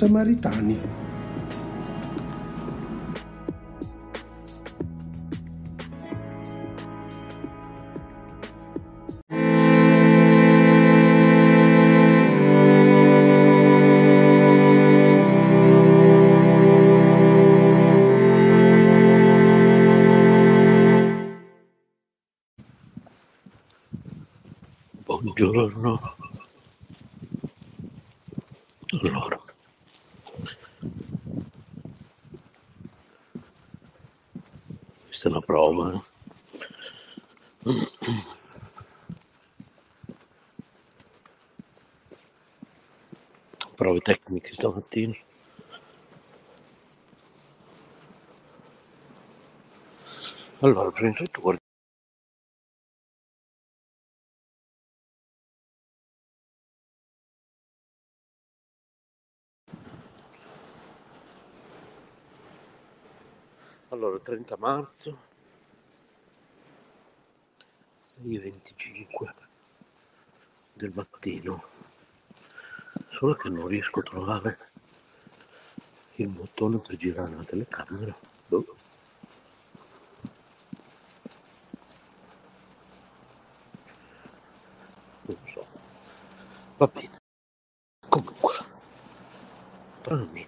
Samaritani. Stamattina. Allora, prima di tutto guarda- Allora, 30 marzo, 6.25 del mattino. Solo che non riesco a trovare il bottone per girare la telecamera. Boh. Non so. Va bene. Comunque, tornami.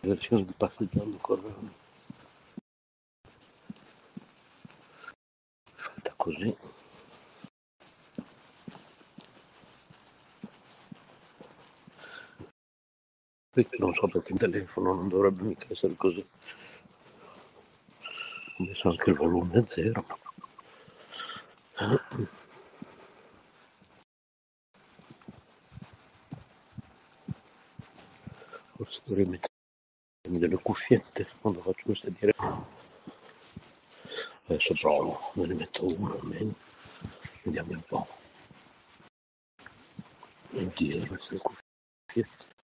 Versione di passeggiando Rami. Fatta così. Perché non so perché il telefono non dovrebbe mica essere così. Ho messo anche il volume a zero. Forse dovrei mettermi delle cuffiette quando faccio queste dirette. Adesso provo, me ne metto uno almeno. Vediamo un po'. Oddio, queste cuffiette.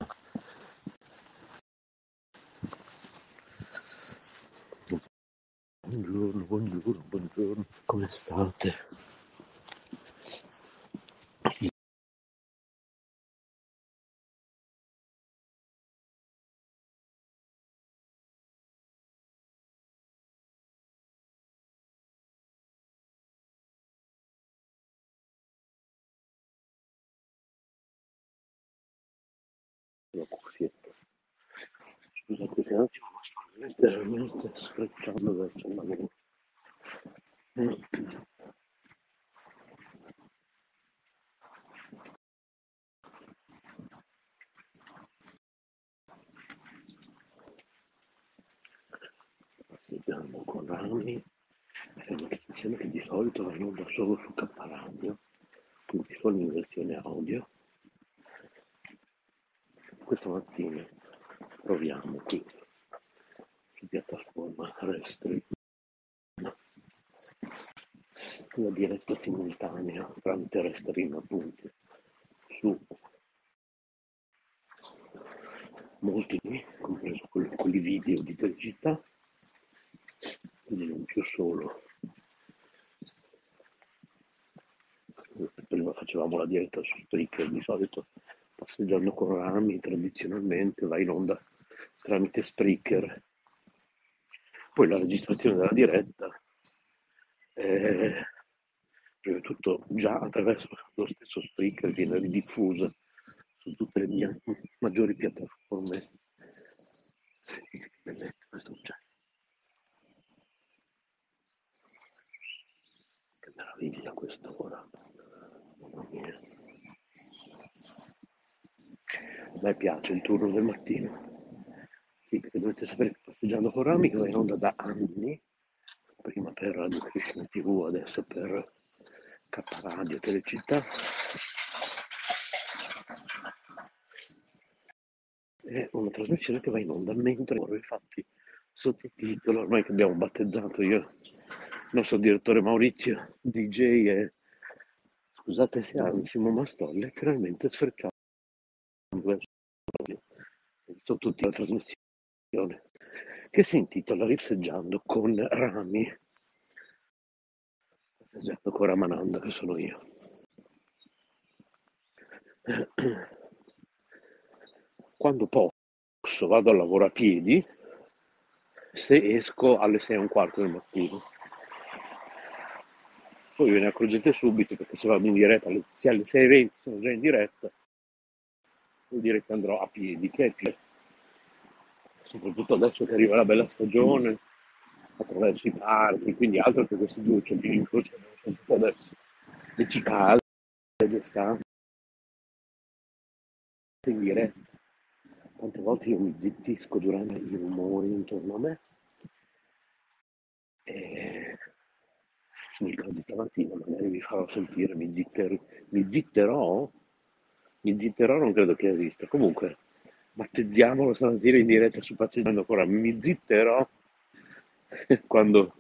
Buongiorno, buongiorno, buongiorno. Come state? La cuffietta. Scusate se un attimo ma sto letteralmente sfrecciando verso il lavoro. Passeggiando con Rami. È una trasmissione che di solito va in onda solo su K Radio, quindi solo in versione audio. Questa mattina proviamo qui su piattaforma Restri una diretta simultanea tramite Restream appunto su molti, compreso quelli video di Telecittà, quindi non più solo. Prima facevamo la diretta su Spreaker, di solito passeggiando con rami tradizionalmente va in onda tramite Spreaker. Poi la registrazione della diretta è prima di tutto già attraverso lo stesso Spreaker viene ridiffusa su tutte le mie maggiori piattaforme. Uccello. Che meraviglia questa ora. Mamma mia. A me piace il turno del mattino. Sì, perché dovete sapere che passeggiando con Rami va in onda da anni, prima per Radio Krishna TV, adesso per K Radio Telecittà. È una trasmissione che va in onda mentre ora infatti sottotitolo, ormai che abbiamo battezzato io, il nostro direttore Maurizio, DJ e scusate se ansimo, ma sto letteralmente sfrecciando sotto tutta la trasmissione che si intitola Risseggiando con Rami, risseggiando con Ramananda che sono io. Quando posso vado al lavoro a piedi, se esco alle 6 e un quarto del mattino. Poi ve ne accorgete subito perché se vado in diretta, se alle 6.20 sono già in diretta, vuol dire che andrò a piedi, che è piedi soprattutto adesso che arriva la bella stagione, attraverso i parchi, quindi altro che questi due uccellini in croce, soprattutto adesso, le cicale d'estate, in diretta. Tante volte io mi zittisco durante i rumori intorno a me. E mi ricordo stamattina magari vi farò sentire, mi, zitter, mi zitterò, mi zitterò non credo che esista, comunque battezziamolo stamattina in diretta su Pacegiando ancora, mi zitterò quando,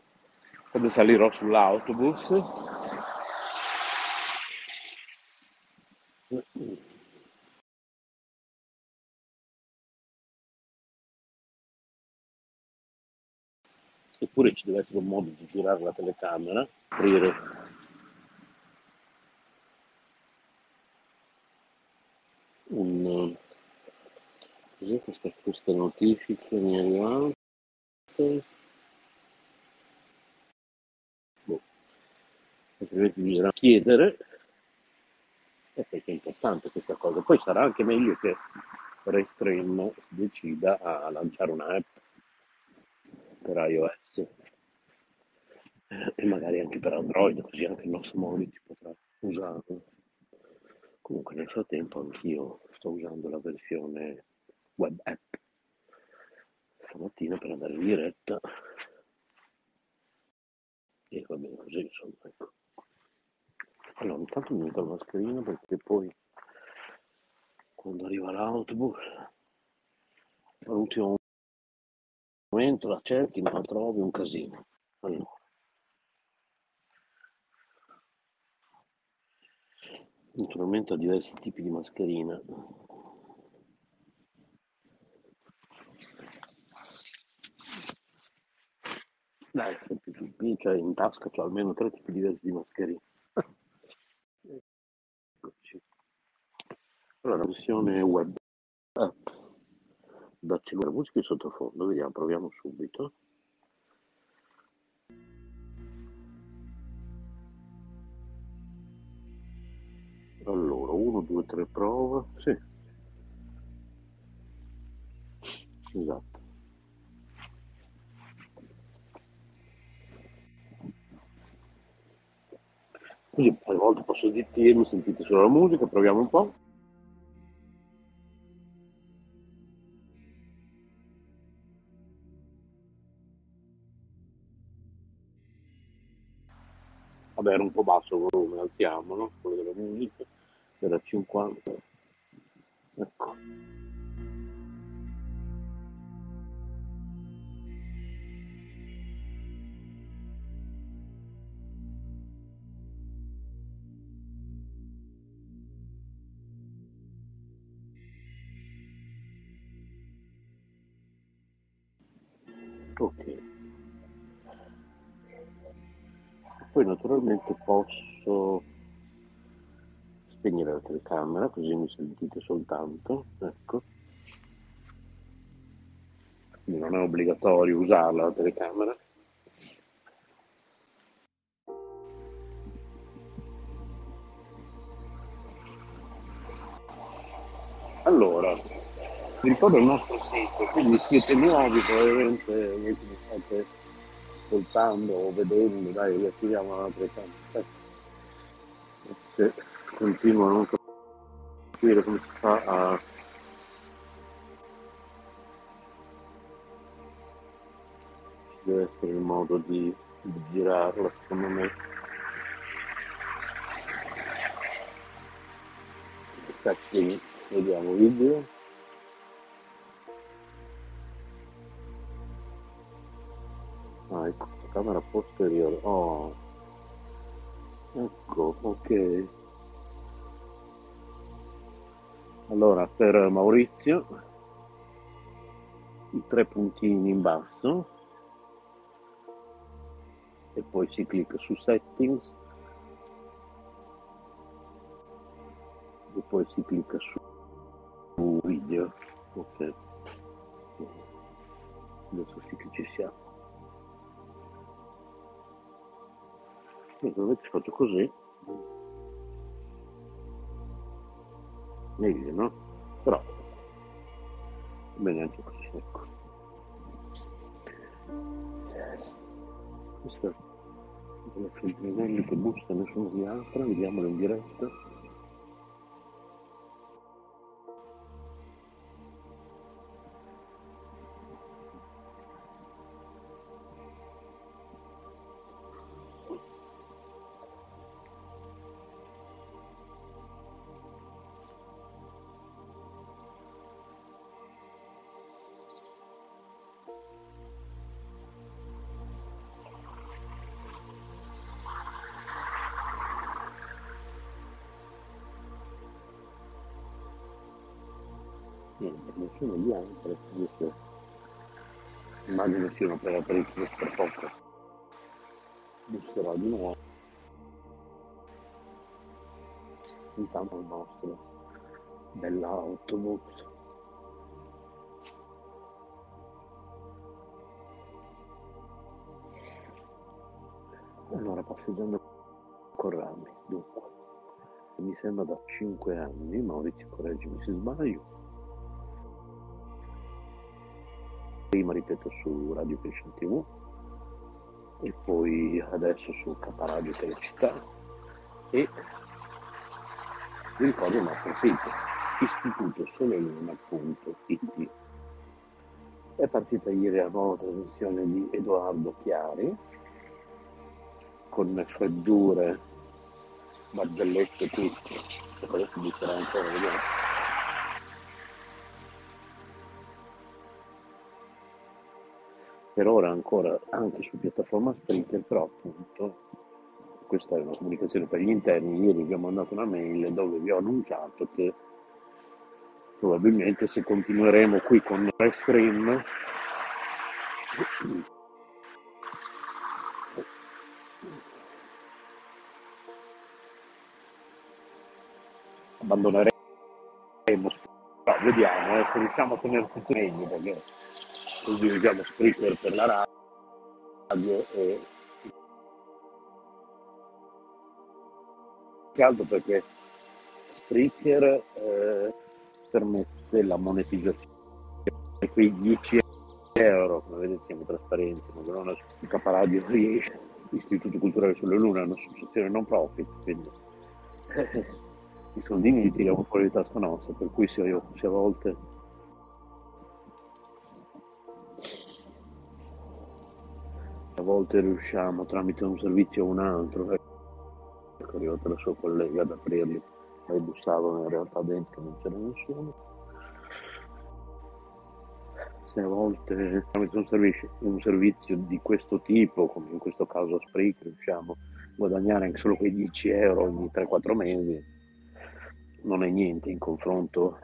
quando salirò sull'autobus. Eppure ci deve essere un modo di girare la telecamera, aprire un Così queste, queste notifiche mi arrivate. Boh. Altrimenti bisogna chiedere e perché è importante questa cosa. Poi sarà anche meglio che Restream decida a lanciare un'app per iOS e magari anche per Android, così anche il nostro monitor potrà usarlo. Comunque nel frattempo anch'io sto usando la versione web app. Stamattina per andare in diretta. E va bene così insomma ecco. Allora intanto mi metto la mascherina perché poi quando arriva l'autobus all'ultimo momento la cerchi non la trovi un casino. Allora. Naturalmente ho diversi tipi di mascherina Dai, FFP, cioè in tasca c'ho almeno tre tipi diversi di mascherine. Allora, versione web app da cellulare musica in sottofondo, vediamo, proviamo subito. Allora, 1, 2, 3 prova, sì. Esatto. Così a volte posso zittirmi, sentite solo la musica, proviamo un po'. Vabbè, era un po' basso il volume, alziamolo, quello della musica, era 50. Ecco. Ok. Poi naturalmente posso spegnere la telecamera così mi sentite soltanto, ecco. Quindi non è obbligatorio usarla la telecamera. Vi ricordo il nostro sito, quindi siete nuovi, probabilmente voi che mi state ascoltando o vedendo, dai, riattiviamo la telecamera. Se continuo a non capire come si fa a... Ci deve essere il modo di, di girarlo, secondo me. Settings, vediamo video. Ecco, camera posteriore. Oh, ecco, ok. Allora, per Maurizio, i tre puntini in basso e poi si clicca su Settings e poi si clicca su Video. Ok. Adesso sì che ci siamo. E dovete faccio così. Meglio, no? Però bene anche così, ecco. Questa è la Feltrinelli che bussa, nessuno si apre, vediamolo in diretta. Immagino sia un'operatrice per poco. Busserò di nuovo. Intanto il nostro bell'autobus. Allora, passeggiando con rami, dunque, mi sembra da 5 anni, Maurizio correggimi se sbaglio, prima ripeto su Radio Crescent TV e poi adesso su K Radio Telecittà e vi ricordo il nostro sito istitutosoleluna.it è partita ieri la nuova trasmissione di Edoardo Chiari con freddure, barzellette tutte e poi adesso busserà ancora, vediamo per ora ancora anche su piattaforma Spreaker, però appunto questa è una comunicazione per gli interni, ieri vi ho mandato una mail dove vi ho annunciato che probabilmente se continueremo qui con live stream abbandoneremo. Però vediamo eh, se riusciamo a tenere tutto meglio perché così usiamo Spreaker per la radio e che altro perché Spreaker eh, permette la monetizzazione quei 10 euro come vedete siamo trasparenti ma non il caparadio riesce l'Istituto Culturale sulle Lune è un'associazione non profit quindi i soldini li tiriamo fuori di tasca nostra per cui se, io, se a volte a volte riusciamo tramite un servizio o un altro, ecco, è arrivata la sua collega ad aprirli, poi bussavano in realtà dentro non c'era nessuno. Se a volte tramite un servizio, un servizio di questo tipo, come in questo caso Spreaker, riusciamo a guadagnare anche solo quei 10 euro ogni 3-4 mesi, non è niente in confronto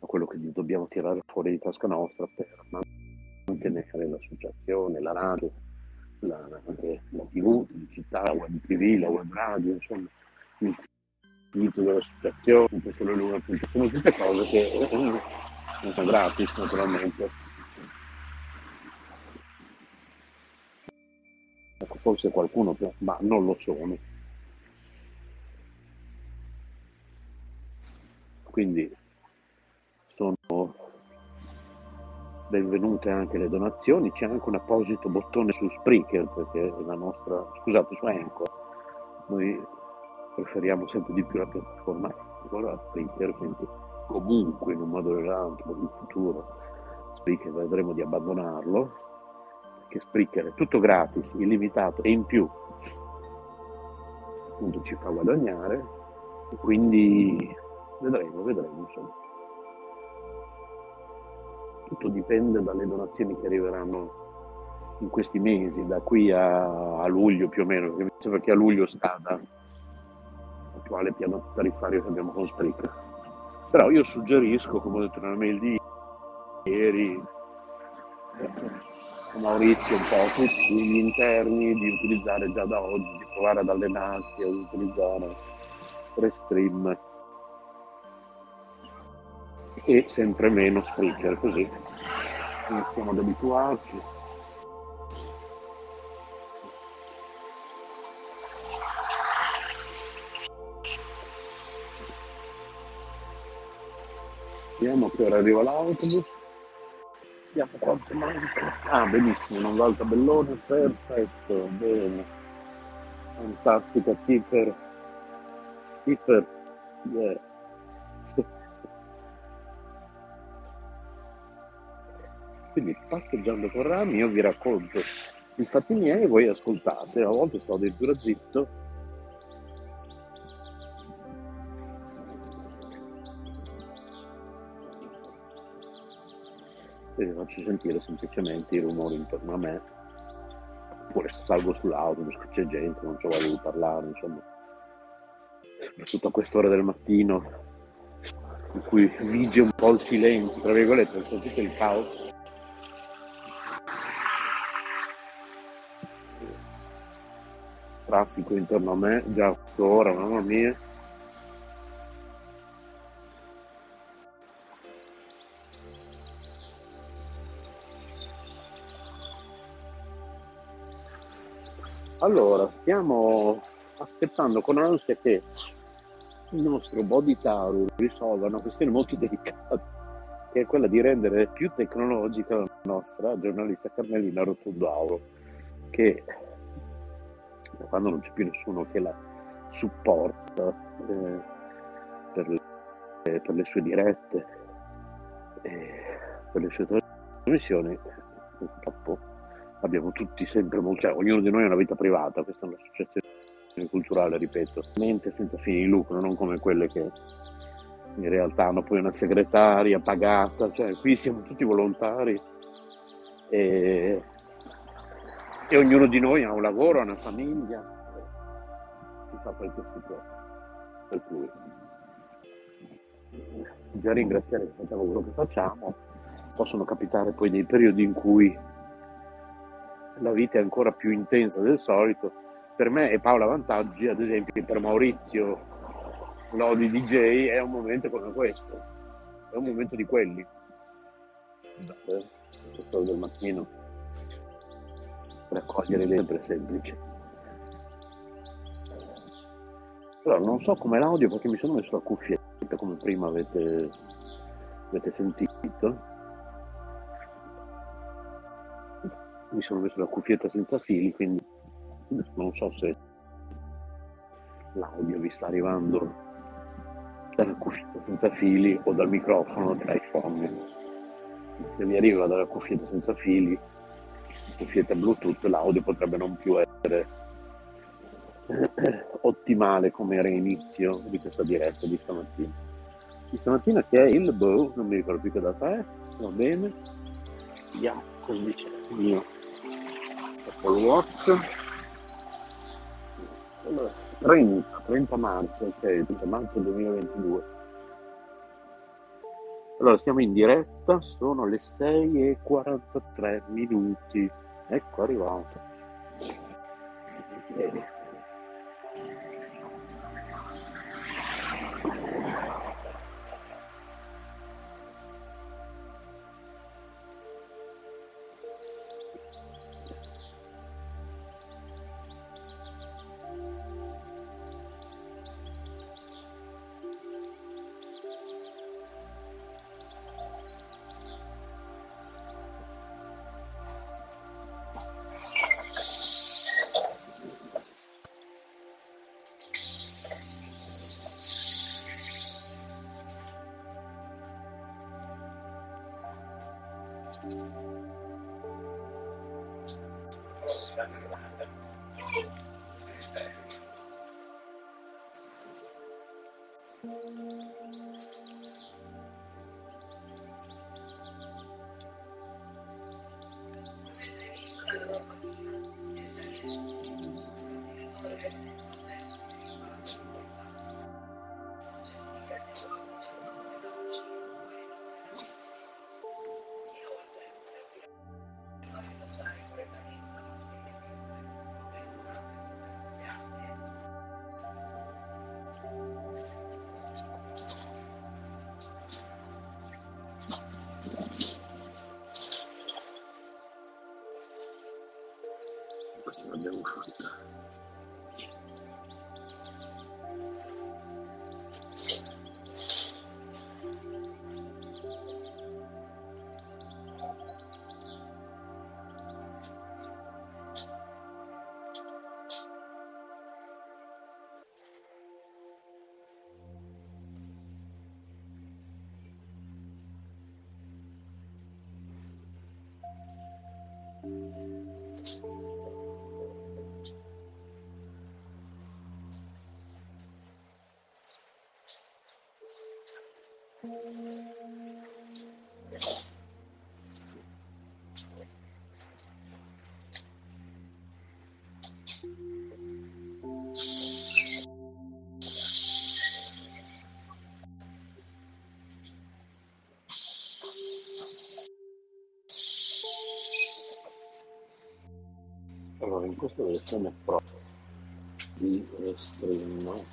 a quello che dobbiamo tirare fuori di tasca nostra per mantenere l'associazione, la radio, la, anche la tv, la città, la web tv, la web radio, insomma, il sito dell'associazione, questo è l'una, sono tutte cose che non sono gratis naturalmente. Ecco, forse qualcuno, ma non lo sono. Quindi benvenute anche le donazioni, c'è anche un apposito bottone su Spreaker perché la nostra, scusate, su Anchor, noi preferiamo sempre di più la piattaforma Anchor Spreaker, quindi comunque in un modo o nell'altro in futuro Spreaker vedremo di abbandonarlo, perché Spreaker è tutto gratis, illimitato e in più appunto ci fa guadagnare, quindi vedremo, vedremo insomma. Tutto dipende dalle donazioni che arriveranno in questi mesi, da qui a, a luglio più o meno, perché a luglio scada l'attuale piano tariffario che abbiamo con Spreaker. Però io suggerisco, come ho detto nella mail di ieri, a Maurizio un po' tutti gli interni di utilizzare già da oggi, di provare ad allenarsi ad utilizzare Restream e sempre meno Spreaker, così iniziamo ad abituarci. Vediamo che ora arriva l'autobus. Vediamo quanto manca. Ah, benissimo, non va al tabellone, perfetto, bene. Fantastica, tipper. Tipper, yeah. Quindi passeggiando con Rami io vi racconto i fatti miei e voi ascoltate, a volte sto addirittura zitto. E vi faccio sentire semplicemente i rumori intorno a me, oppure salgo sull'autobus c'è gente, non c'ho voglia di parlare, insomma. Soprattutto a quest'ora del mattino, in cui vige un po' il silenzio, tra virgolette, sentite il caos. Traffico intorno a me già a quest'ora, mamma mia. Allora, stiamo aspettando con ansia che il nostro Body Taru risolva una questione molto delicata, che è quella di rendere più tecnologica la nostra giornalista Carmelina Rotundauro, che da quando non c'è più nessuno che la supporta eh, per, le, per, le, sue dirette, eh, per le sue trasmissioni, purtroppo abbiamo tutti sempre cioè ognuno di noi ha una vita privata, questa è un'associazione culturale, ripeto, mente senza fini di lucro, non come quelle che in realtà hanno poi una segretaria pagata, cioè qui siamo tutti volontari e e ognuno di noi ha un lavoro, ha una famiglia, si fa quel che si può. Per cui già ringraziare il tanto lavoro che facciamo, possono capitare poi dei periodi in cui la vita è ancora più intensa del solito. Per me e Paola Vantaggi, ad esempio, per Maurizio Lodi DJ è un momento come questo, è un momento di quelli. Questo del mattino raccogliere le sempre semplice. Però non so come l'audio perché mi sono messo la cuffietta come prima avete, avete sentito. Mi sono messo la cuffietta senza fili, quindi non so se l'audio vi sta arrivando dalla cuffietta senza fili o dal microfono dell'iPhone. Se mi arriva dalla cuffietta senza fili cuffiette Bluetooth l'audio potrebbe non più essere ottimale come era inizio di questa diretta di stamattina. Di stamattina che è il boh, non mi ricordo più che data è, va bene. Vediamo cosa dice il mio Apple Watch. Allora, 30, 30 marzo, ok, 30 marzo 2022. Allora, siamo in diretta, sono le 6 e 43 minuti. Ecco arrivato. Bene. Allora, in questa versione Pro di Restream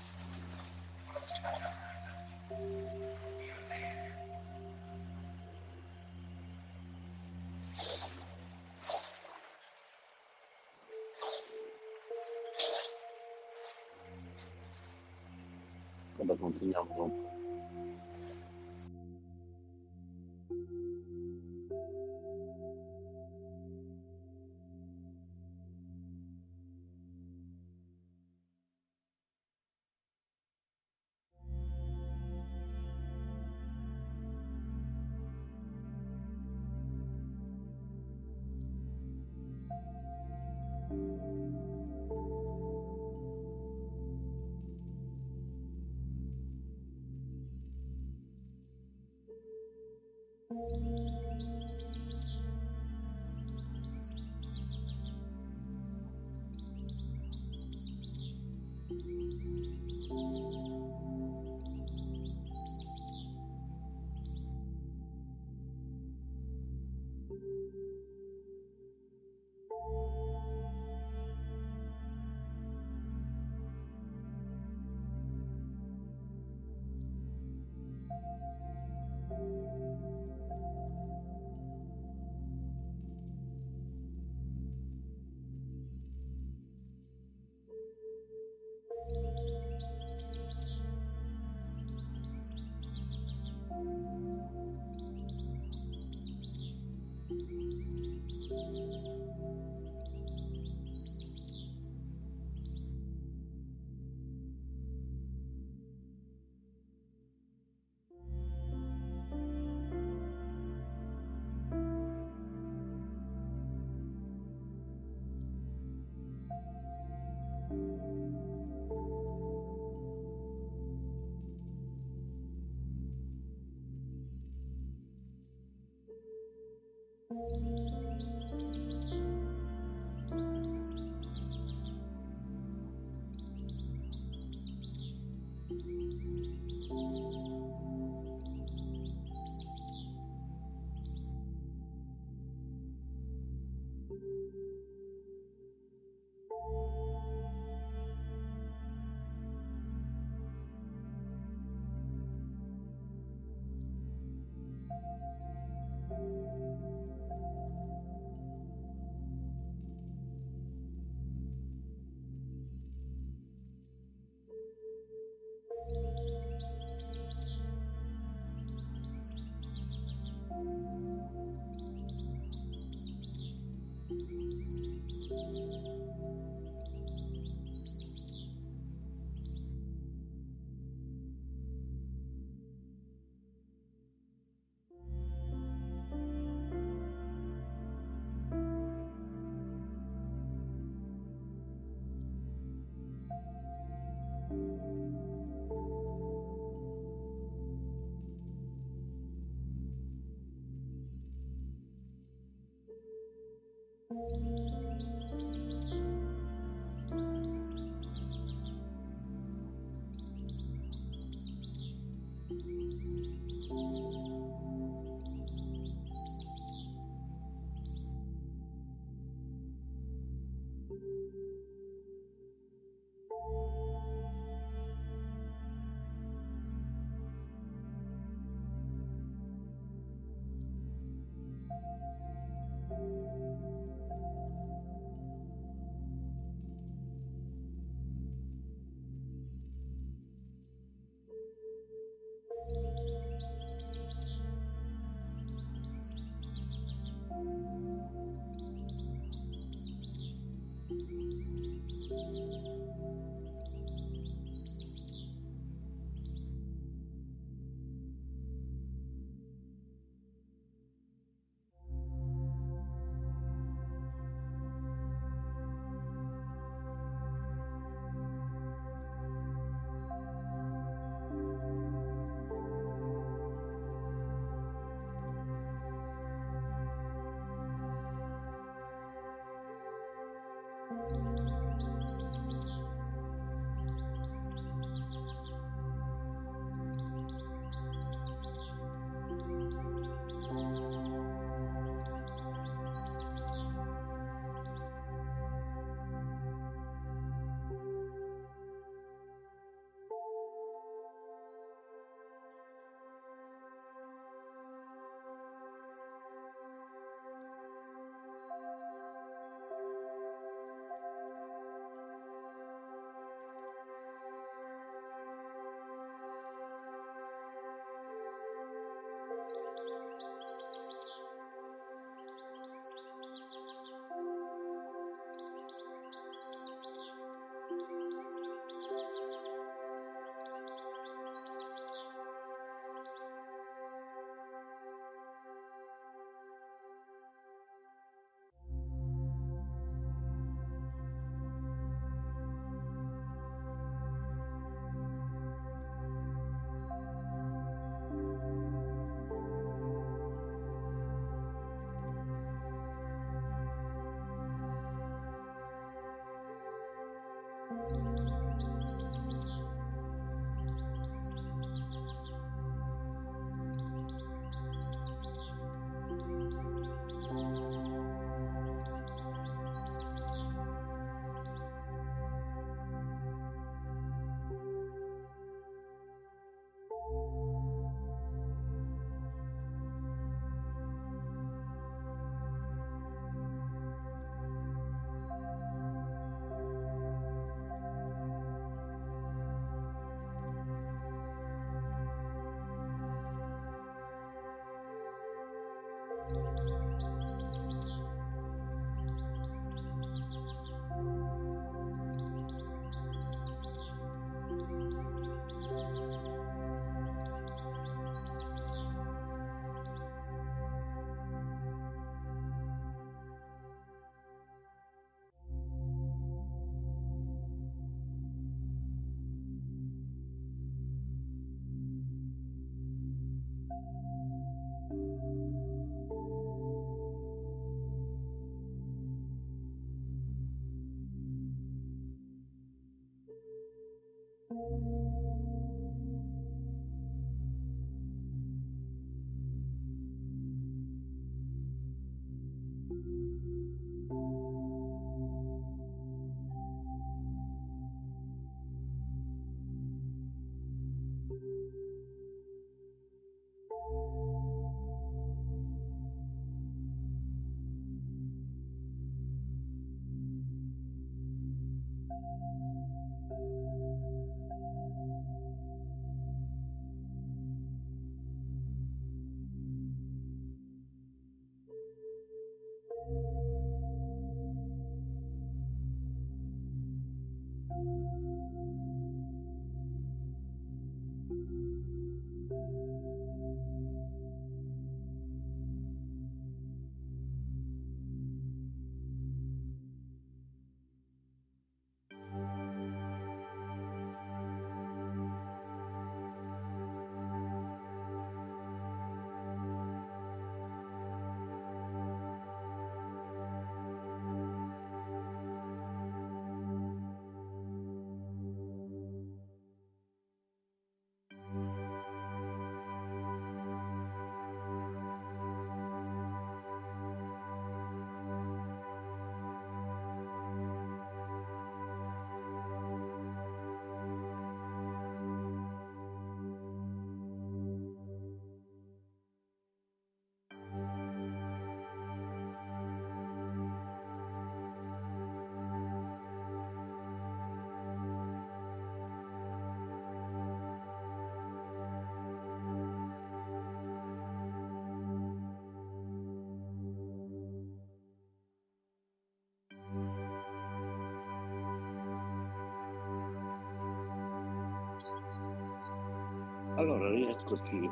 Allora, rieccoci.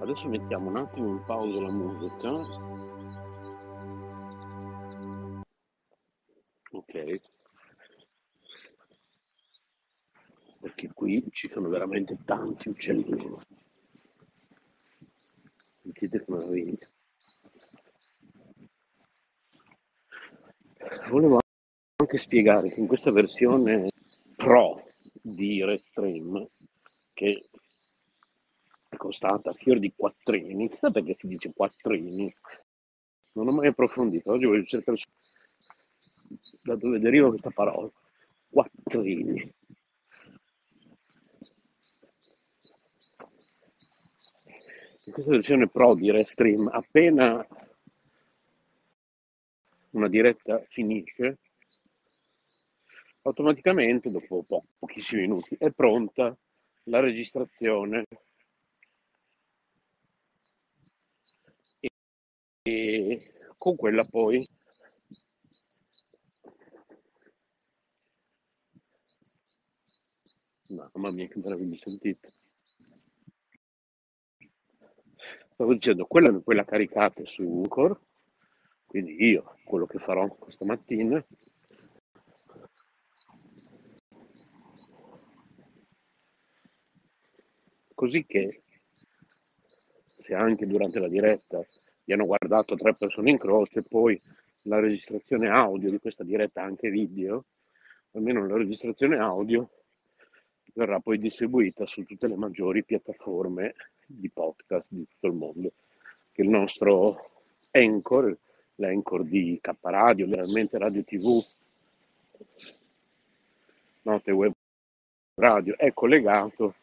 Adesso mettiamo un attimo in pausa la musica. Ok. Perché qui ci sono veramente tanti uccellini. Sentite che meraviglia. Volevo anche spiegare che in questa versione Pro di Restream, che è costata fior di quattrini, chissà perché si dice quattrini, non ho mai approfondito, oggi voglio cercare da dove deriva questa parola, quattrini. In questa versione Pro di Restream, appena una diretta finisce, automaticamente, dopo po- pochissimi minuti, è pronta la registrazione e con quella poi mamma mia che meraviglia sentite. Stavo dicendo quella, quella caricata su Anchor quindi io quello che farò questa mattina così che se anche durante la diretta vi hanno guardato tre persone in croce, poi la registrazione audio di questa diretta, anche video, almeno la registrazione audio, verrà poi distribuita su tutte le maggiori piattaforme di podcast di tutto il mondo. Che il nostro Anchor, l'Anchor di K Radio, veramente Radio TV, Note Web Radio, è collegato a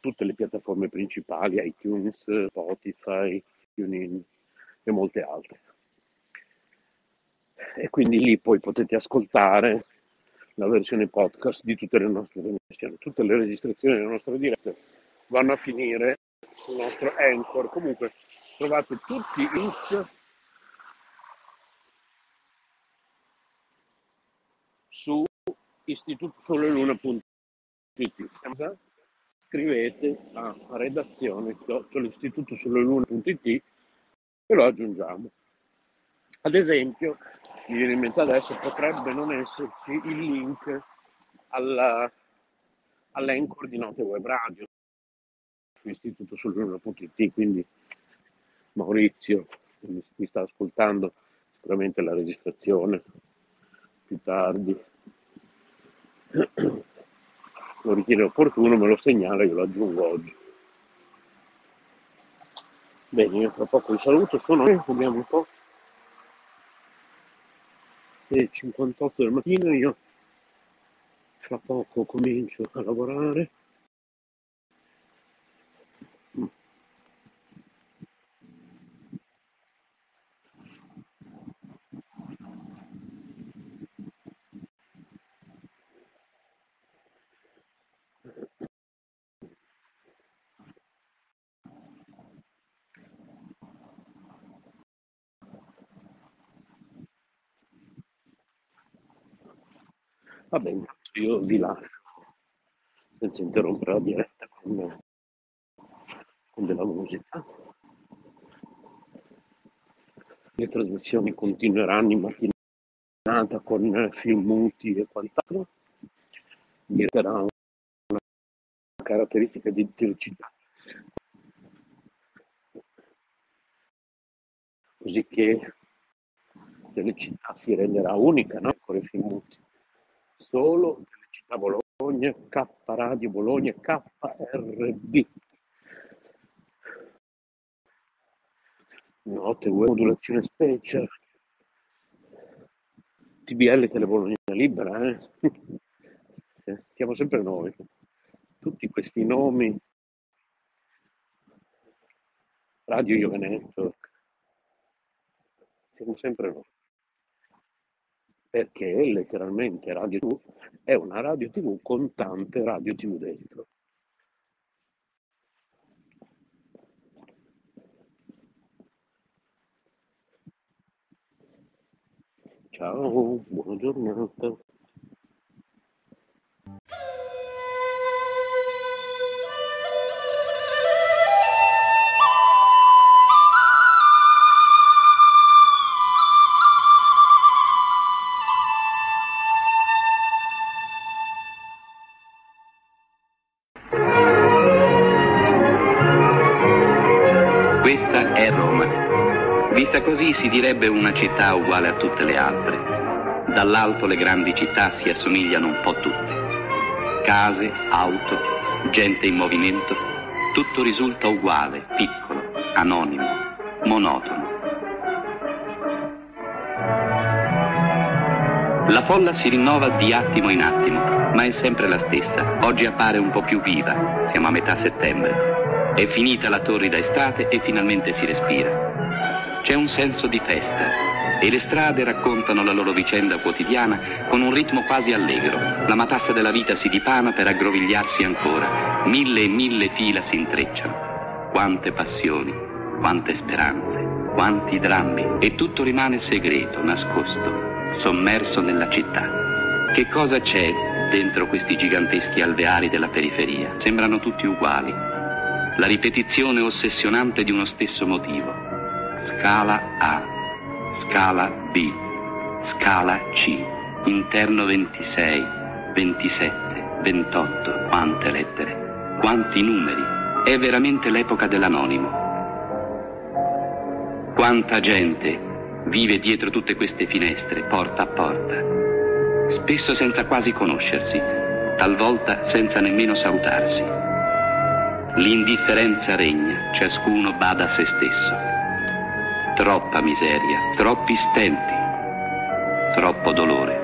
tutte le piattaforme principali, iTunes, Spotify, TuneIn e molte altre. E quindi lì poi potete ascoltare la versione podcast di tutte le nostre trasmissioni. Tutte le registrazioni delle nostre dirette vanno a finire sul nostro Anchor. Comunque trovate tutti i links su istitutosoleluna.it. Scrivete a redazione chiocciol'istitutosoleluna.it e lo aggiungiamo. Ad esempio, mi viene in mente adesso, potrebbe non esserci il link alla, all'anchor di Note Web Radio su istituto sul.it, quindi Maurizio mi, mi sta ascoltando sicuramente la registrazione più tardi. lo ritiene opportuno, me lo segnala, io lo aggiungo oggi. Bene, io fra poco vi saluto, sono vediamo un po'. 6.58 del mattino, io fra poco comincio a lavorare. Va bene, io vi lascio senza interrompere la diretta con, con della musica. Le trasmissioni continueranno in mattinata con film muti e quant'altro. Mi sarà una caratteristica di intelligità. Così che Telecittà si renderà unica no? con i film muti solo Telecittà Bologna, K Radio Bologna, KRB. Note web modulazione special. TBL Tele Bologna Libera, eh? Siamo sempre noi. Tutti questi nomi. Radio Network. Siamo sempre noi perché letteralmente Radio TV è una radio TV con tante radio TV dentro. Ciao, buona giornata. Si direbbe una città uguale a tutte le altre. Dall'alto le grandi città si assomigliano un po' tutte. Case, auto, gente in movimento, tutto risulta uguale, piccolo, anonimo, monotono. La folla si rinnova di attimo in attimo, ma è sempre la stessa. Oggi appare un po' più viva, siamo a metà settembre. È finita la torrida estate e finalmente si respira. C'è un senso di festa e le strade raccontano la loro vicenda quotidiana con un ritmo quasi allegro. La matassa della vita si dipana per aggrovigliarsi ancora. Mille e mille fila si intrecciano. Quante passioni, quante speranze, quanti drammi. E tutto rimane segreto, nascosto, sommerso nella città. Che cosa c'è dentro questi giganteschi alveari della periferia? Sembrano tutti uguali la ripetizione ossessionante di uno stesso motivo. Scala A, scala B, scala C, interno 26, 27, 28, quante lettere, quanti numeri. È veramente l'epoca dell'anonimo. Quanta gente vive dietro tutte queste finestre, porta a porta, spesso senza quasi conoscersi, talvolta senza nemmeno salutarsi. L'indifferenza regna, ciascuno bada a se stesso. Troppa miseria, troppi stenti, troppo dolore.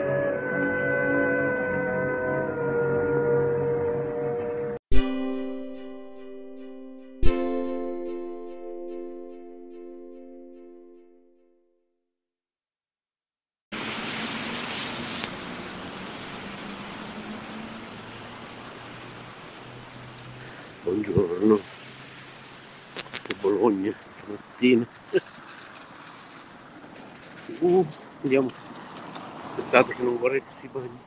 Che si bagni.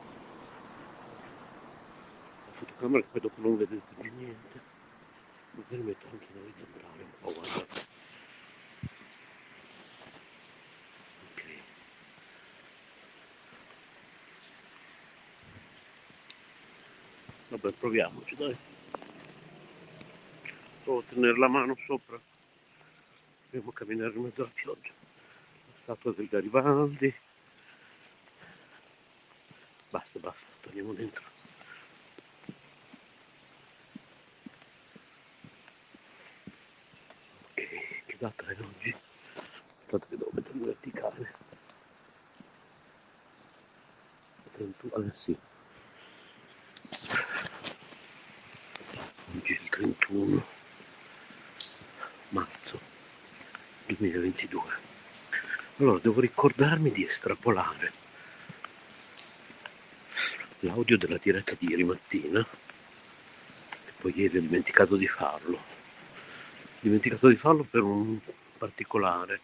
La fotocamera che poi dopo non vedete più niente. Magari metto anche in orizzontale un po', guardate. Ok. Vabbè, proviamoci, dai. Provo a tenere la mano sopra. Dobbiamo camminare in mezzo alla pioggia. La statua del Garibaldi. Basta, basta, torniamo dentro. Ok, che data è oggi? Aspettate che devo mettere in verticale. 31, eh, sì. Oggi è il 31 marzo 2022. Allora, devo ricordarmi di estrapolare l'audio della diretta di ieri mattina e poi ieri ho dimenticato di farlo. Ho dimenticato di farlo per un particolare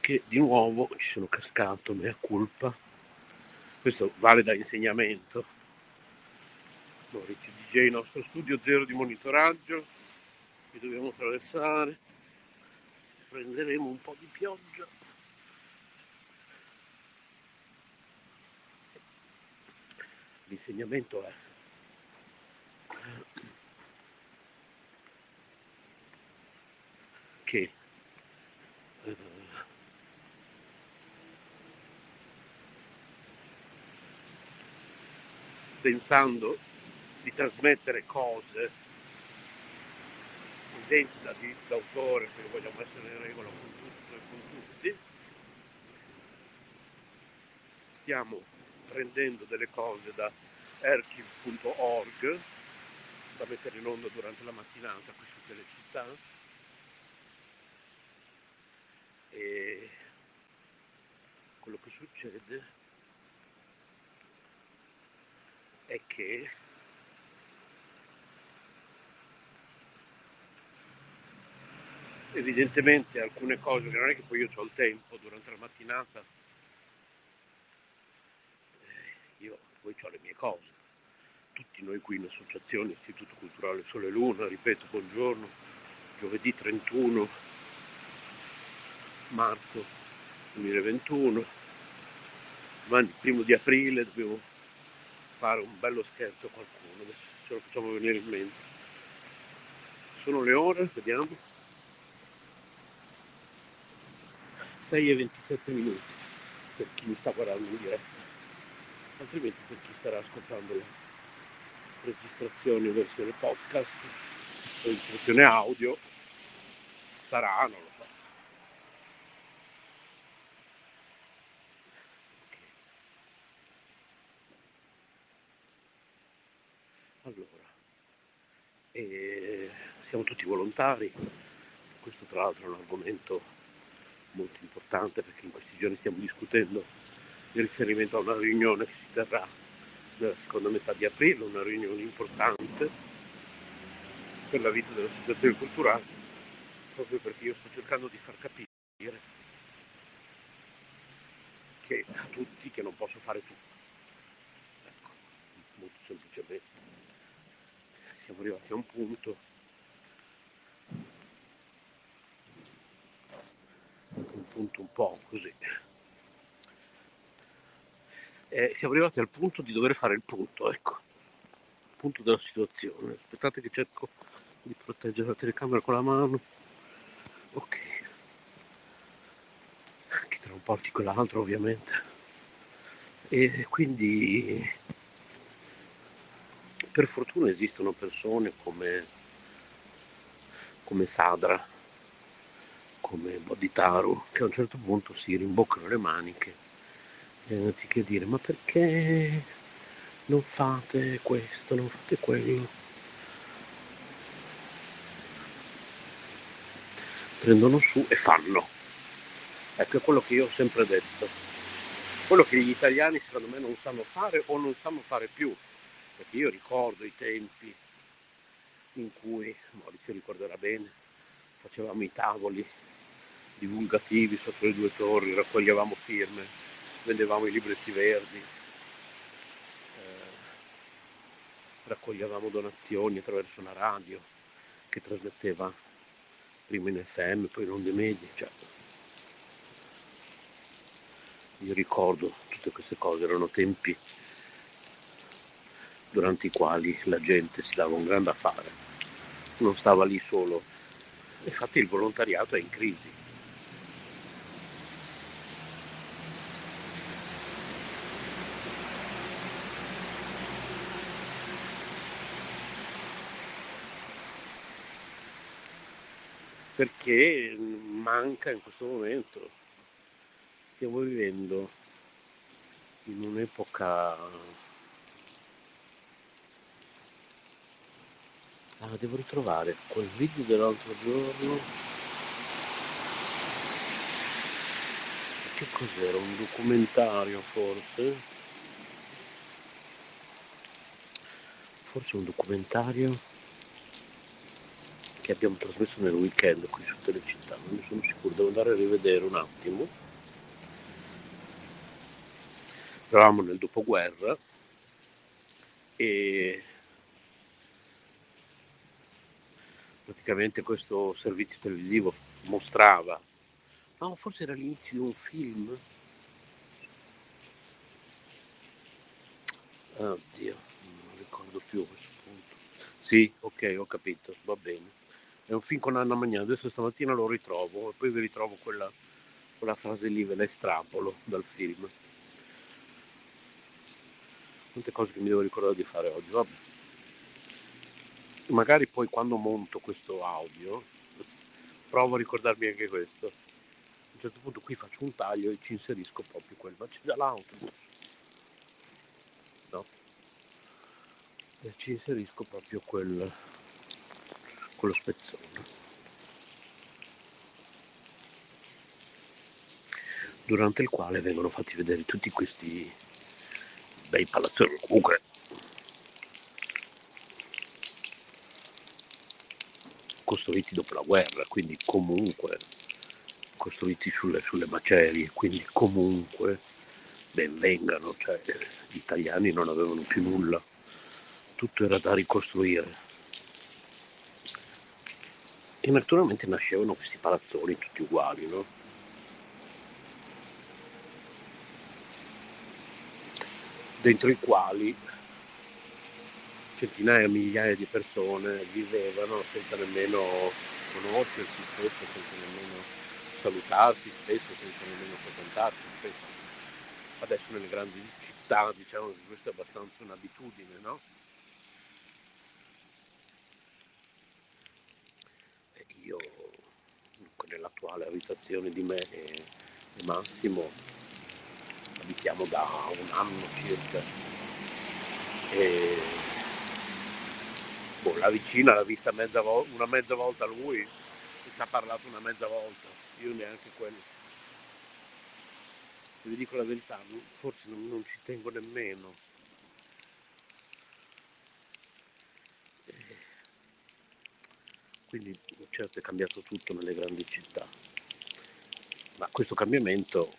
che di nuovo ci sono cascato, mea culpa. Questo vale da insegnamento. Maurizio DJ, nostro studio zero di monitoraggio, che dobbiamo attraversare. Prenderemo un po' di pioggia. L'insegnamento è. Che eh, pensando di trasmettere cose esenti da diritto d'autore perché vogliamo essere in regola con tutto e con tutti stiamo prendendo delle cose da archive.org da mettere in onda durante la mattinata qui su Telecittà e quello che succede è che evidentemente alcune cose che non è che poi io ho il tempo durante la mattinata eh, io poi ho le mie cose. Tutti noi qui in associazione Istituto Culturale Sole Luna ripeto buongiorno. Giovedì 31 marzo 2021 domani primo di aprile dobbiamo fare un bello scherzo a qualcuno adesso ce lo facciamo venire in mente. Sono le ore vediamo. 6 e 27 minuti per chi mi sta guardando in diretta altrimenti per chi starà ascoltando la registrazione in versione podcast registrazione audio sarà non lo so. Allora e siamo tutti volontari. Questo tra l'altro è un argomento molto importante perché in questi giorni stiamo discutendo in riferimento a una riunione che si terrà nella seconda metà di aprile, una riunione importante per la vita delle associazioni culturali, proprio perché io sto cercando di far capire che a tutti che non posso fare tutto. Ecco, molto semplicemente. Siamo arrivati a un punto un punto un po' così. E siamo arrivati al punto di dover fare il punto, ecco, il punto della situazione. Aspettate che cerco di proteggere la telecamera con la mano. Ok. Che tra un po' quell'altro ovviamente. E quindi per fortuna esistono persone come, come Sadra come Bodhitaru che a un certo punto si rimboccano le maniche e anziché dire ma perché non fate questo, non fate quello, prendono su e fanno. Ecco, quello che io ho sempre detto. Quello che gli italiani secondo me non sanno fare o non sanno fare più. Perché io ricordo i tempi in cui, Maurizio ricorderà bene, facevamo i tavoli divulgativi sotto le due torri, raccoglievamo firme, vendevamo i libretti verdi, eh, raccoglievamo donazioni attraverso una radio che trasmetteva prima in FM, poi in onde medie. Cioè. Io ricordo tutte queste cose, erano tempi durante i quali la gente si dava un grande affare, non stava lì solo. Infatti il volontariato è in crisi. Perché manca in questo momento. Stiamo vivendo in un'epoca... Ah, devo ritrovare quel video dell'altro giorno. Che cos'era? Un documentario forse? Forse un documentario che abbiamo trasmesso nel weekend qui su Telecittà, non ne sono sicuro, devo andare a rivedere un attimo. Eravamo nel dopoguerra e praticamente questo servizio televisivo mostrava, no, forse era l'inizio di un film. Oddio, non ricordo più a questo punto. Sì, ok, ho capito, va bene. È un film con Anna Magnani, adesso stamattina lo ritrovo e poi vi ritrovo quella, quella frase lì, ve la estrapolo dal film. Quante cose che mi devo ricordare di fare oggi, vabbè. Magari poi quando monto questo audio provo a ricordarmi anche questo. A un certo punto qui faccio un taglio e ci inserisco proprio quello, ma c'è già l'autobus. No? E ci inserisco proprio quel quello spezzone. Durante il quale vengono fatti vedere tutti questi bei palazzoni. Comunque costruiti dopo la guerra, quindi comunque costruiti sulle, sulle macerie, quindi comunque ben vengano, cioè gli italiani non avevano più nulla, tutto era da ricostruire. E naturalmente nascevano questi palazzoni tutti uguali, no? Dentro i quali centinaia, migliaia di persone vivevano senza nemmeno conoscersi spesso, senza nemmeno salutarsi spesso, senza nemmeno frequentarsi spesso. Adesso nelle grandi città diciamo che questa è abbastanza un'abitudine, no? Io nell'attuale abitazione di me e, Massimo abitiamo da un anno circa. E boh, la vicina l'ha vista mezza vo- una mezza volta lui ci ha parlato una mezza volta io neanche quello. Vi dico la verità forse non, non ci tengo nemmeno quindi certo è cambiato tutto nelle grandi città, ma questo cambiamento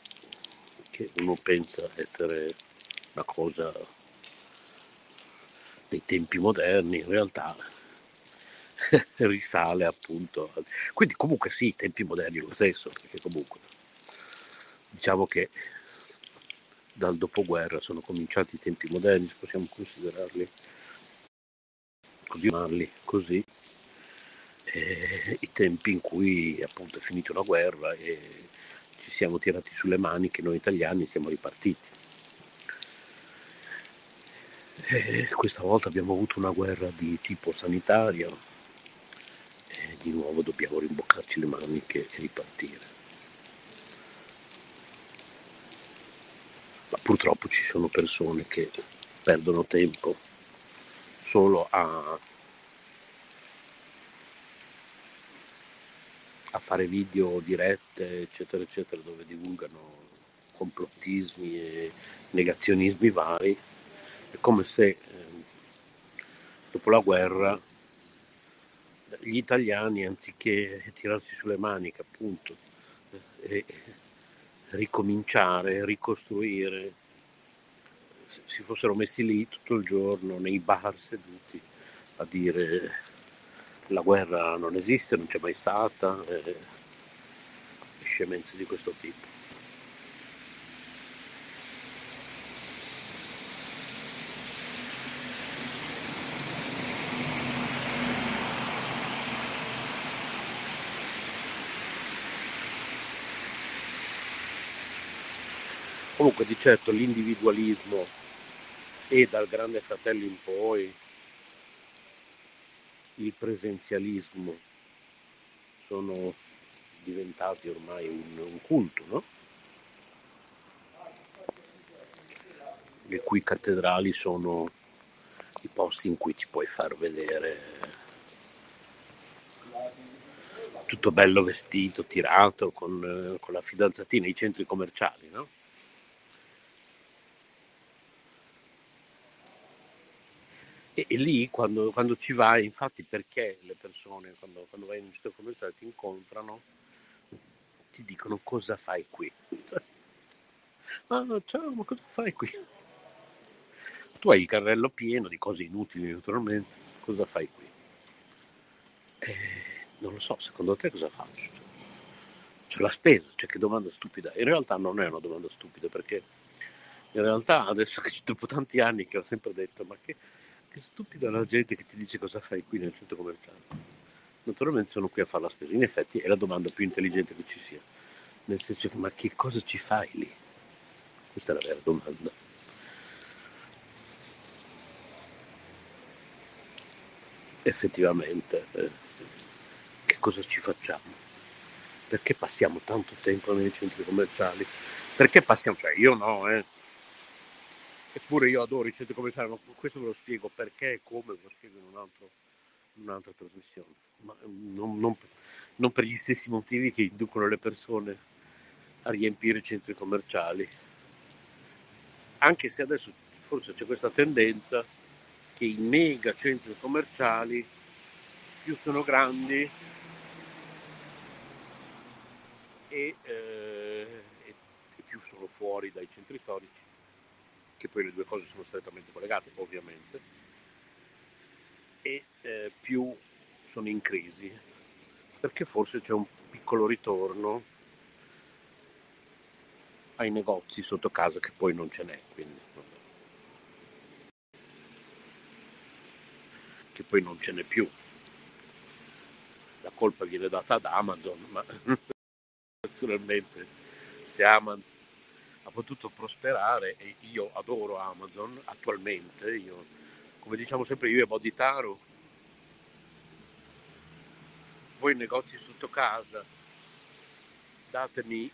che uno pensa essere una cosa dei tempi moderni, in realtà risale appunto. Quindi comunque sì, tempi moderni lo stesso, perché comunque diciamo che dal dopoguerra sono cominciati i tempi moderni, possiamo considerarli così, così eh, i tempi in cui appunto è finita una guerra e ci siamo tirati sulle mani che noi italiani siamo ripartiti. E questa volta abbiamo avuto una guerra di tipo sanitario e di nuovo dobbiamo rimboccarci le maniche e ripartire. Ma purtroppo ci sono persone che perdono tempo solo a a fare video dirette, eccetera, eccetera, dove divulgano complottismi e negazionismi vari. È come se eh, dopo la guerra gli italiani, anziché tirarsi sulle maniche, appunto, e ricominciare, ricostruire, si fossero messi lì tutto il giorno nei bar seduti a dire la guerra non esiste, non c'è mai stata, e scemenze di questo tipo. Comunque di certo l'individualismo e dal grande fratello in poi il presenzialismo sono diventati ormai un, un culto, no? le cui cattedrali sono i posti in cui ti puoi far vedere tutto bello vestito, tirato, con, con la fidanzatina, i centri commerciali, no? E, e lì quando, quando, ci vai, infatti perché le persone quando, quando vai in un centro commerciale ti incontrano, ti dicono cosa fai qui? Ah, ciao, ma cosa fai qui? Tu hai il carrello pieno di cose inutili naturalmente, cosa fai qui? Eh, non lo so, secondo te cosa faccio? C'è la spesa, cioè che domanda stupida. In realtà non è una domanda stupida perché in realtà adesso che dopo tanti anni che ho sempre detto ma che, che stupida la gente che ti dice cosa fai qui nel centro commerciale. Naturalmente sono qui a fare la spesa, in effetti è la domanda più intelligente che ci sia, nel senso ma che cosa ci fai lì? Questa è la vera domanda. effettivamente eh, che cosa ci facciamo? Perché passiamo tanto tempo nei centri commerciali? Perché passiamo, cioè io no, eh. Eppure io adoro i centri commerciali, ma questo ve lo spiego perché e come, ve lo spiego in, un altro, in un'altra trasmissione. Ma mm, non, non, non per gli stessi motivi che inducono le persone a riempire i centri commerciali. Anche se adesso forse c'è questa tendenza che i mega centri commerciali più sono grandi e, eh, e, più sono fuori dai centri storici, che poi le due cose sono strettamente collegate ovviamente, e eh, più sono in crisi, perché forse c'è un piccolo ritorno ai negozi sotto casa che poi non ce n'è. Quindi, che poi non ce n'è più. La colpa viene data ad Amazon, ma naturalmente se Amazon ha potuto prosperare e io adoro Amazon attualmente, io, come diciamo sempre io e Boditaro, voi negozi sotto casa, datemi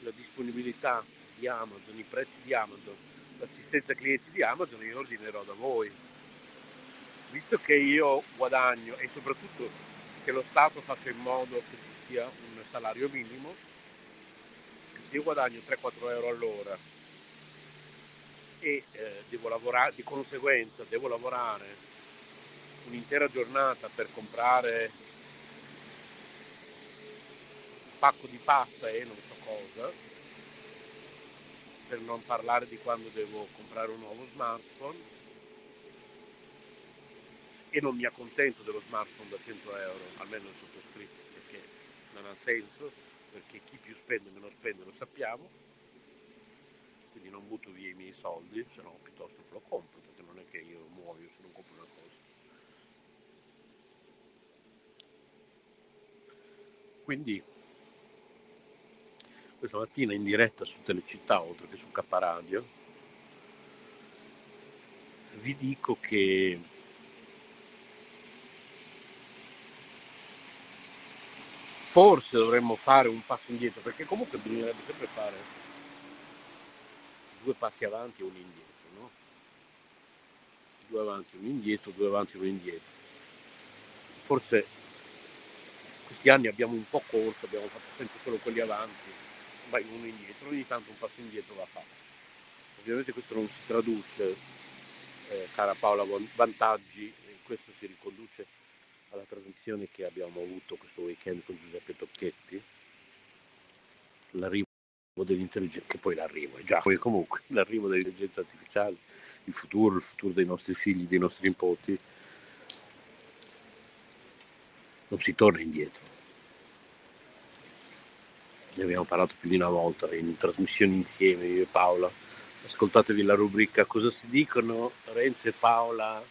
la disponibilità di Amazon, i prezzi di Amazon, l'assistenza clienti di Amazon, io ordinerò da voi. Visto che io guadagno e soprattutto che lo Stato faccia in modo che ci sia un salario minimo, io guadagno 3-4 euro all'ora. E eh, devo lavorare, di conseguenza devo lavorare un'intera giornata per comprare un pacco di pasta e non so cosa, per non parlare di quando devo comprare un nuovo smartphone, e non mi accontento dello smartphone da 100 euro, almeno il sottoscritto, perché non ha senso, perché chi più spende meno spende lo sappiamo, quindi non butto via i miei soldi, se no piuttosto lo compro, perché non è che io muoio se non compro una cosa. Quindi questa mattina in diretta su Telecittà, oltre che su K Radio, vi dico che forse dovremmo fare un passo indietro, perché comunque bisognerebbe sempre fare due passi avanti e uno indietro, no? Due avanti, uno indietro, due avanti, uno indietro. Forse questi anni abbiamo un po' corso, abbiamo fatto sempre solo quelli avanti, vai uno indietro, ogni tanto un passo indietro va fatto. Ovviamente questo non si traduce, eh, cara Paola, vantaggi, questo si riconduce alla trasmissione che abbiamo avuto questo weekend con Giuseppe Tocchetti, l'arrivo dell'intelligenza, che poi l'arrivo è già, poi comunque l'arrivo dell'intelligenza artificiale, il futuro, il futuro dei nostri figli, dei nostri nipoti, non si torna indietro. Ne abbiamo parlato più di una volta in trasmissioni insieme, io e Paola. Ascoltatevi la rubrica Cosa si dicono Renzo e Paola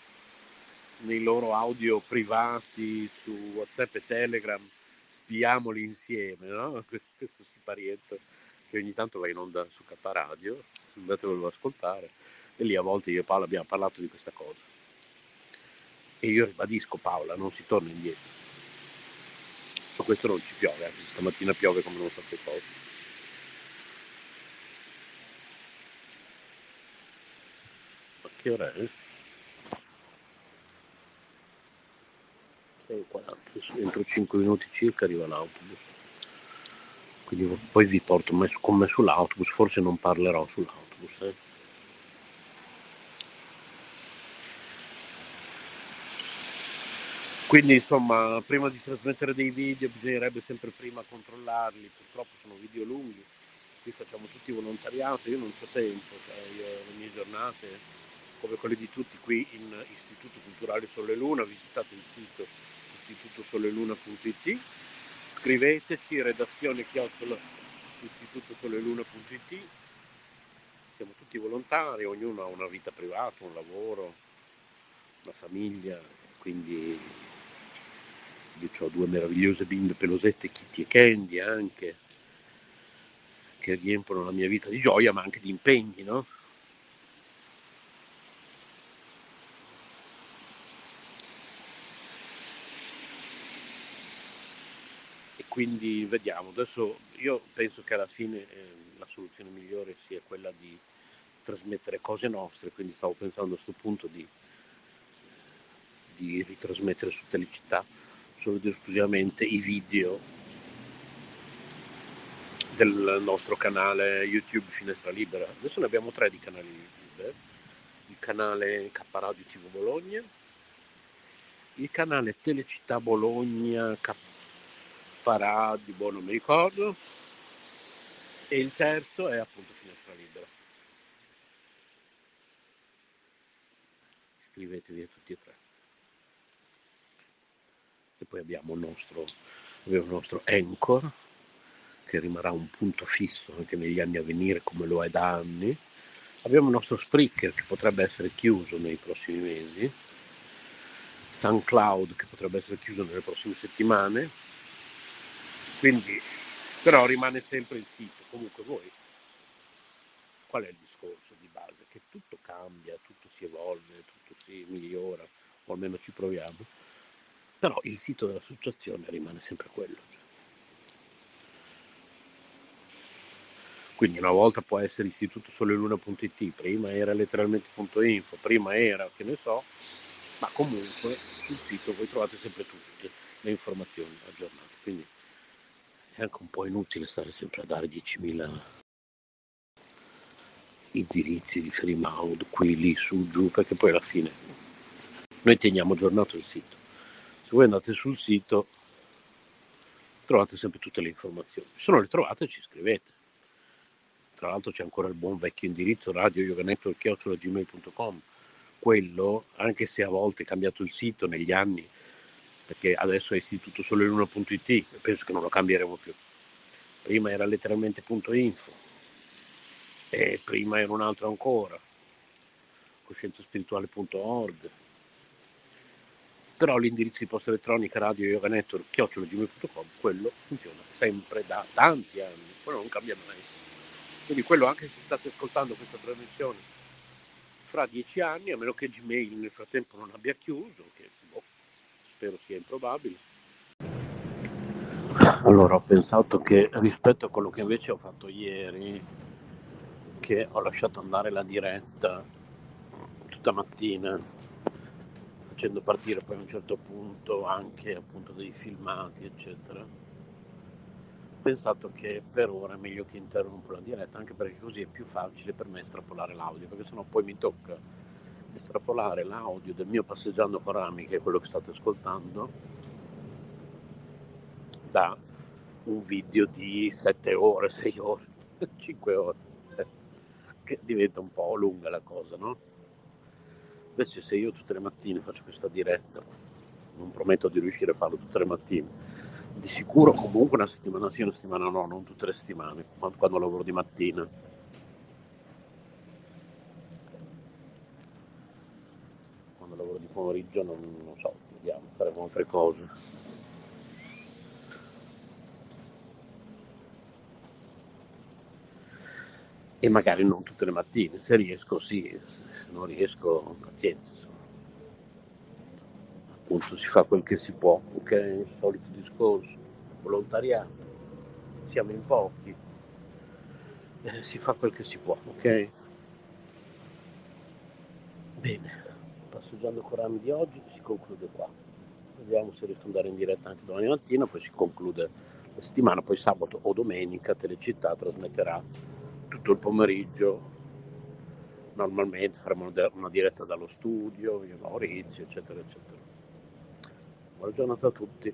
nei loro audio privati su WhatsApp e Telegram, spiamoli insieme, no? Questo siparietto che ogni tanto va in onda su K Radio, andatevelo ad ascoltare, e lì a volte io e Paola abbiamo parlato di questa cosa. E io ribadisco Paola, non si torna indietro. questo non ci piove, anche se stamattina piove come non so che cosa. Che ora è? 6.40, entro 5 minuti circa arriva l'autobus. Quindi poi vi porto con me sull'autobus, forse non parlerò sull'autobus. Eh. Quindi insomma, prima di trasmettere dei video bisognerebbe sempre prima controllarli, purtroppo sono video lunghi, qui facciamo tutti volontariato, io non ho tempo, cioè io, le mie giornate, come quelle di tutti qui in Istituto Culturale Sole Luna, visitate il sito istitutosoleluna.it, scriveteci redazione chiocciola istitutosoleluna.it, siamo tutti volontari, ognuno ha una vita privata, un lavoro, una famiglia, quindi io ho due meravigliose bimbe pelosette, Kitty e Candy anche, che riempiono la mia vita di gioia, ma anche di impegni, no? Quindi vediamo, adesso io penso che alla fine eh, la soluzione migliore sia quella di trasmettere cose nostre, quindi stavo pensando a questo punto di, di ritrasmettere su Telecittà solo ed esclusivamente i video del nostro canale YouTube Finestra Libera. Adesso ne abbiamo tre di canali YouTube. Il canale K Radio TV Bologna, il canale Telecittà Bologna K Radio, boh non mi ricordo, e il terzo è appunto Finestra Libera. Iscrivetevi a tutti e tre e poi abbiamo il nostro, abbiamo il nostro Anchor che rimarrà un punto fisso anche negli anni a venire come lo è da anni. Abbiamo il nostro Spreaker che potrebbe essere chiuso nei prossimi mesi, SunCloud che potrebbe essere chiuso nelle prossime settimane, quindi però rimane sempre il sito. Comunque voi, qual è il discorso di base? Che tutto cambia, tutto si evolve, tutto si migliora, o almeno ci proviamo però il sito dell'associazione rimane sempre quello. Cioè. Quindi una volta può essere istitutosoleluna.it, prima era letteralmente.info, prima era che ne so, ma comunque sul sito voi trovate sempre tutte le informazioni aggiornate. Quindi è anche un po' inutile stare sempre a dare 10.000 indirizzi di Freemount qui, lì, su, giù, perché poi alla fine noi teniamo aggiornato il sito se voi andate sul sito trovate sempre tutte le informazioni. Se non le trovate ci scrivete. Tra l'altro c'è ancora il buon vecchio indirizzo radio yoganetwork.gmail.com quello, anche se a volte è cambiato il sito negli anni, perché adesso è istituto solo in 1.it, penso che non lo cambieremo più. Prima era letteralmente .info e prima era un altro ancora, coscienzaspirituale.org però l'indirizzo di posta elettronica radio yoga network chiocciolagmail.com quello funziona sempre da tanti anni quello non cambia mai. Quindi quello anche se state ascoltando questa trasmissione fra dieci anni a meno che Gmail nel frattempo non abbia chiuso che boh, spero sia improbabile. Allora ho pensato che rispetto a quello che invece ho fatto ieri che ho lasciato andare la diretta tutta mattina facendo partire poi a un certo punto anche appunto dei filmati eccetera ho pensato che per ora è meglio che interrompo la diretta anche perché così è più facile per me estrapolare l'audio perché sennò poi mi tocca estrapolare l'audio del mio passeggiando con Rami che è quello che state ascoltando da un video di 7 ore, 6 ore, 5 ore che diventa un po' lunga la cosa no? Invece se io tutte le mattine faccio questa diretta, non prometto di riuscire a farlo tutte le mattine, di sicuro comunque una settimana sì, una settimana no, non tutte le settimane, quando lavoro di mattina. Quando lavoro di pomeriggio non, non so, vediamo, faremo altre cose. E magari non tutte le mattine, se riesco sì, non riesco, pazienza. Appunto si fa quel che si può, ok? Il solito discorso. volontariato, siamo in pochi, eh, si fa quel che si può, ok? Bene, passeggiando Corani di oggi si conclude qua. Vediamo se riesco ad andare in diretta anche domani mattina, poi si conclude la settimana, poi sabato o domenica Telecittà trasmetterà tutto il pomeriggio. Normalmente faremo una diretta dallo studio, io Maurizio, eccetera, eccetera. Buona giornata a tutti.